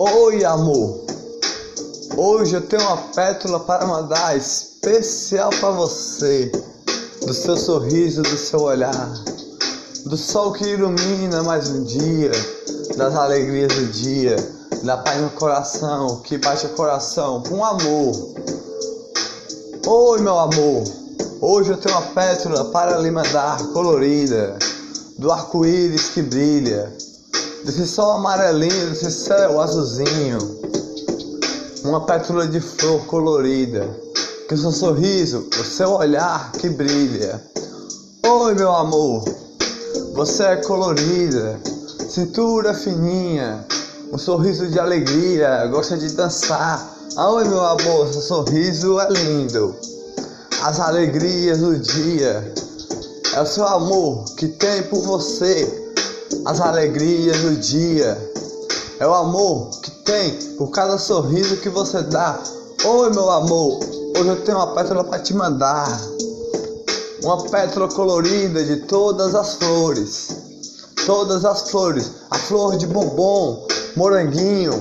Oi, amor. Hoje eu tenho uma pétala para mandar especial para você. Do seu sorriso, do seu olhar, do sol que ilumina mais um dia, das alegrias do dia, da paz no coração que bate o coração com amor. Oi, meu amor. Hoje eu tenho uma pétala para lhe mandar colorida, do arco-íris que brilha desse sol amarelinho, desse céu azulzinho, uma pétala de flor colorida, que o seu sorriso, o seu olhar que brilha. Oi, meu amor, você é colorida, cintura fininha, um sorriso de alegria, gosta de dançar. Oi, meu amor, seu sorriso é lindo. As alegrias do dia é o seu amor que tem por você as alegrias do dia. É o amor que tem por cada sorriso que você dá. Oi, meu amor, hoje eu tenho uma pétala para te mandar. Uma pétala colorida de todas as flores. Todas as flores. A flor de bombom, moranguinho.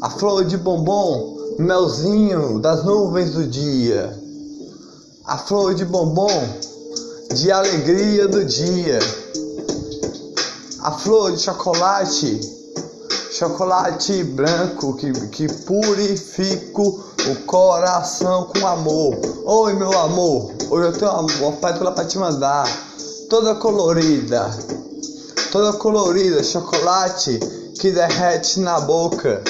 A flor de bombom, melzinho das nuvens do dia. A flor de bombom de alegria do dia a flor de chocolate, chocolate branco que, que purifica o coração com amor. Oi, meu amor, hoje eu tenho uma pétala para te mandar, toda colorida, toda colorida, chocolate que derrete na boca,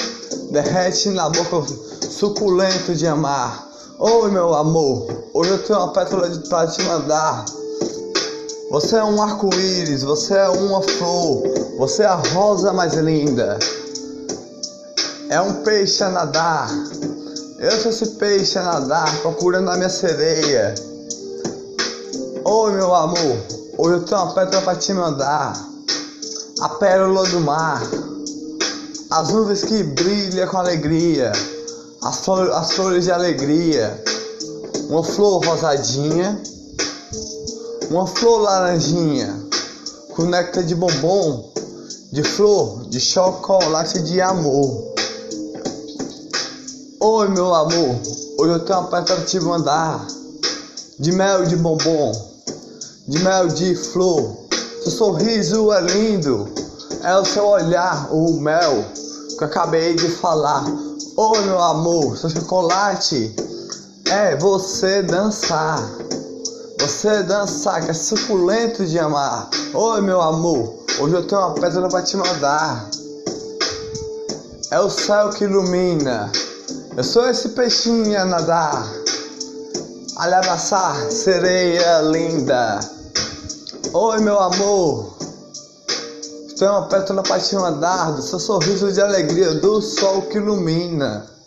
derrete na boca, suculento de amar. Oi, meu amor, hoje eu tenho uma pétala para te mandar. Você é um arco-íris, você é uma flor, você é a rosa mais linda. É um peixe a nadar. Eu sou esse peixe a nadar, procurando a minha sereia. Oi, meu amor, hoje eu tenho uma pedra para te mandar. A pérola do mar, as nuvens que brilham com alegria, as, flores, as flores de alegria, uma flor rosadinha uma flor laranjinha com néctar de bombom, de flor, de chocolate de amor. Oi, meu amor, hoje eu tenho uma peça para te mandar de mel de bombom, de mel de flor. Seu sorriso é lindo, é o seu olhar, o mel que eu acabei de falar. Oi, meu amor, seu chocolate é você dançar. Você dançar, que é suculento de amar. Oi, meu amor, hoje eu tenho uma pedra para te mandar. É o céu que ilumina. Eu sou esse peixinho a nadar. A sereia linda. Oi, meu amor. Tenho uma pétala para te mandar do seu sorriso de alegria, do sol que ilumina.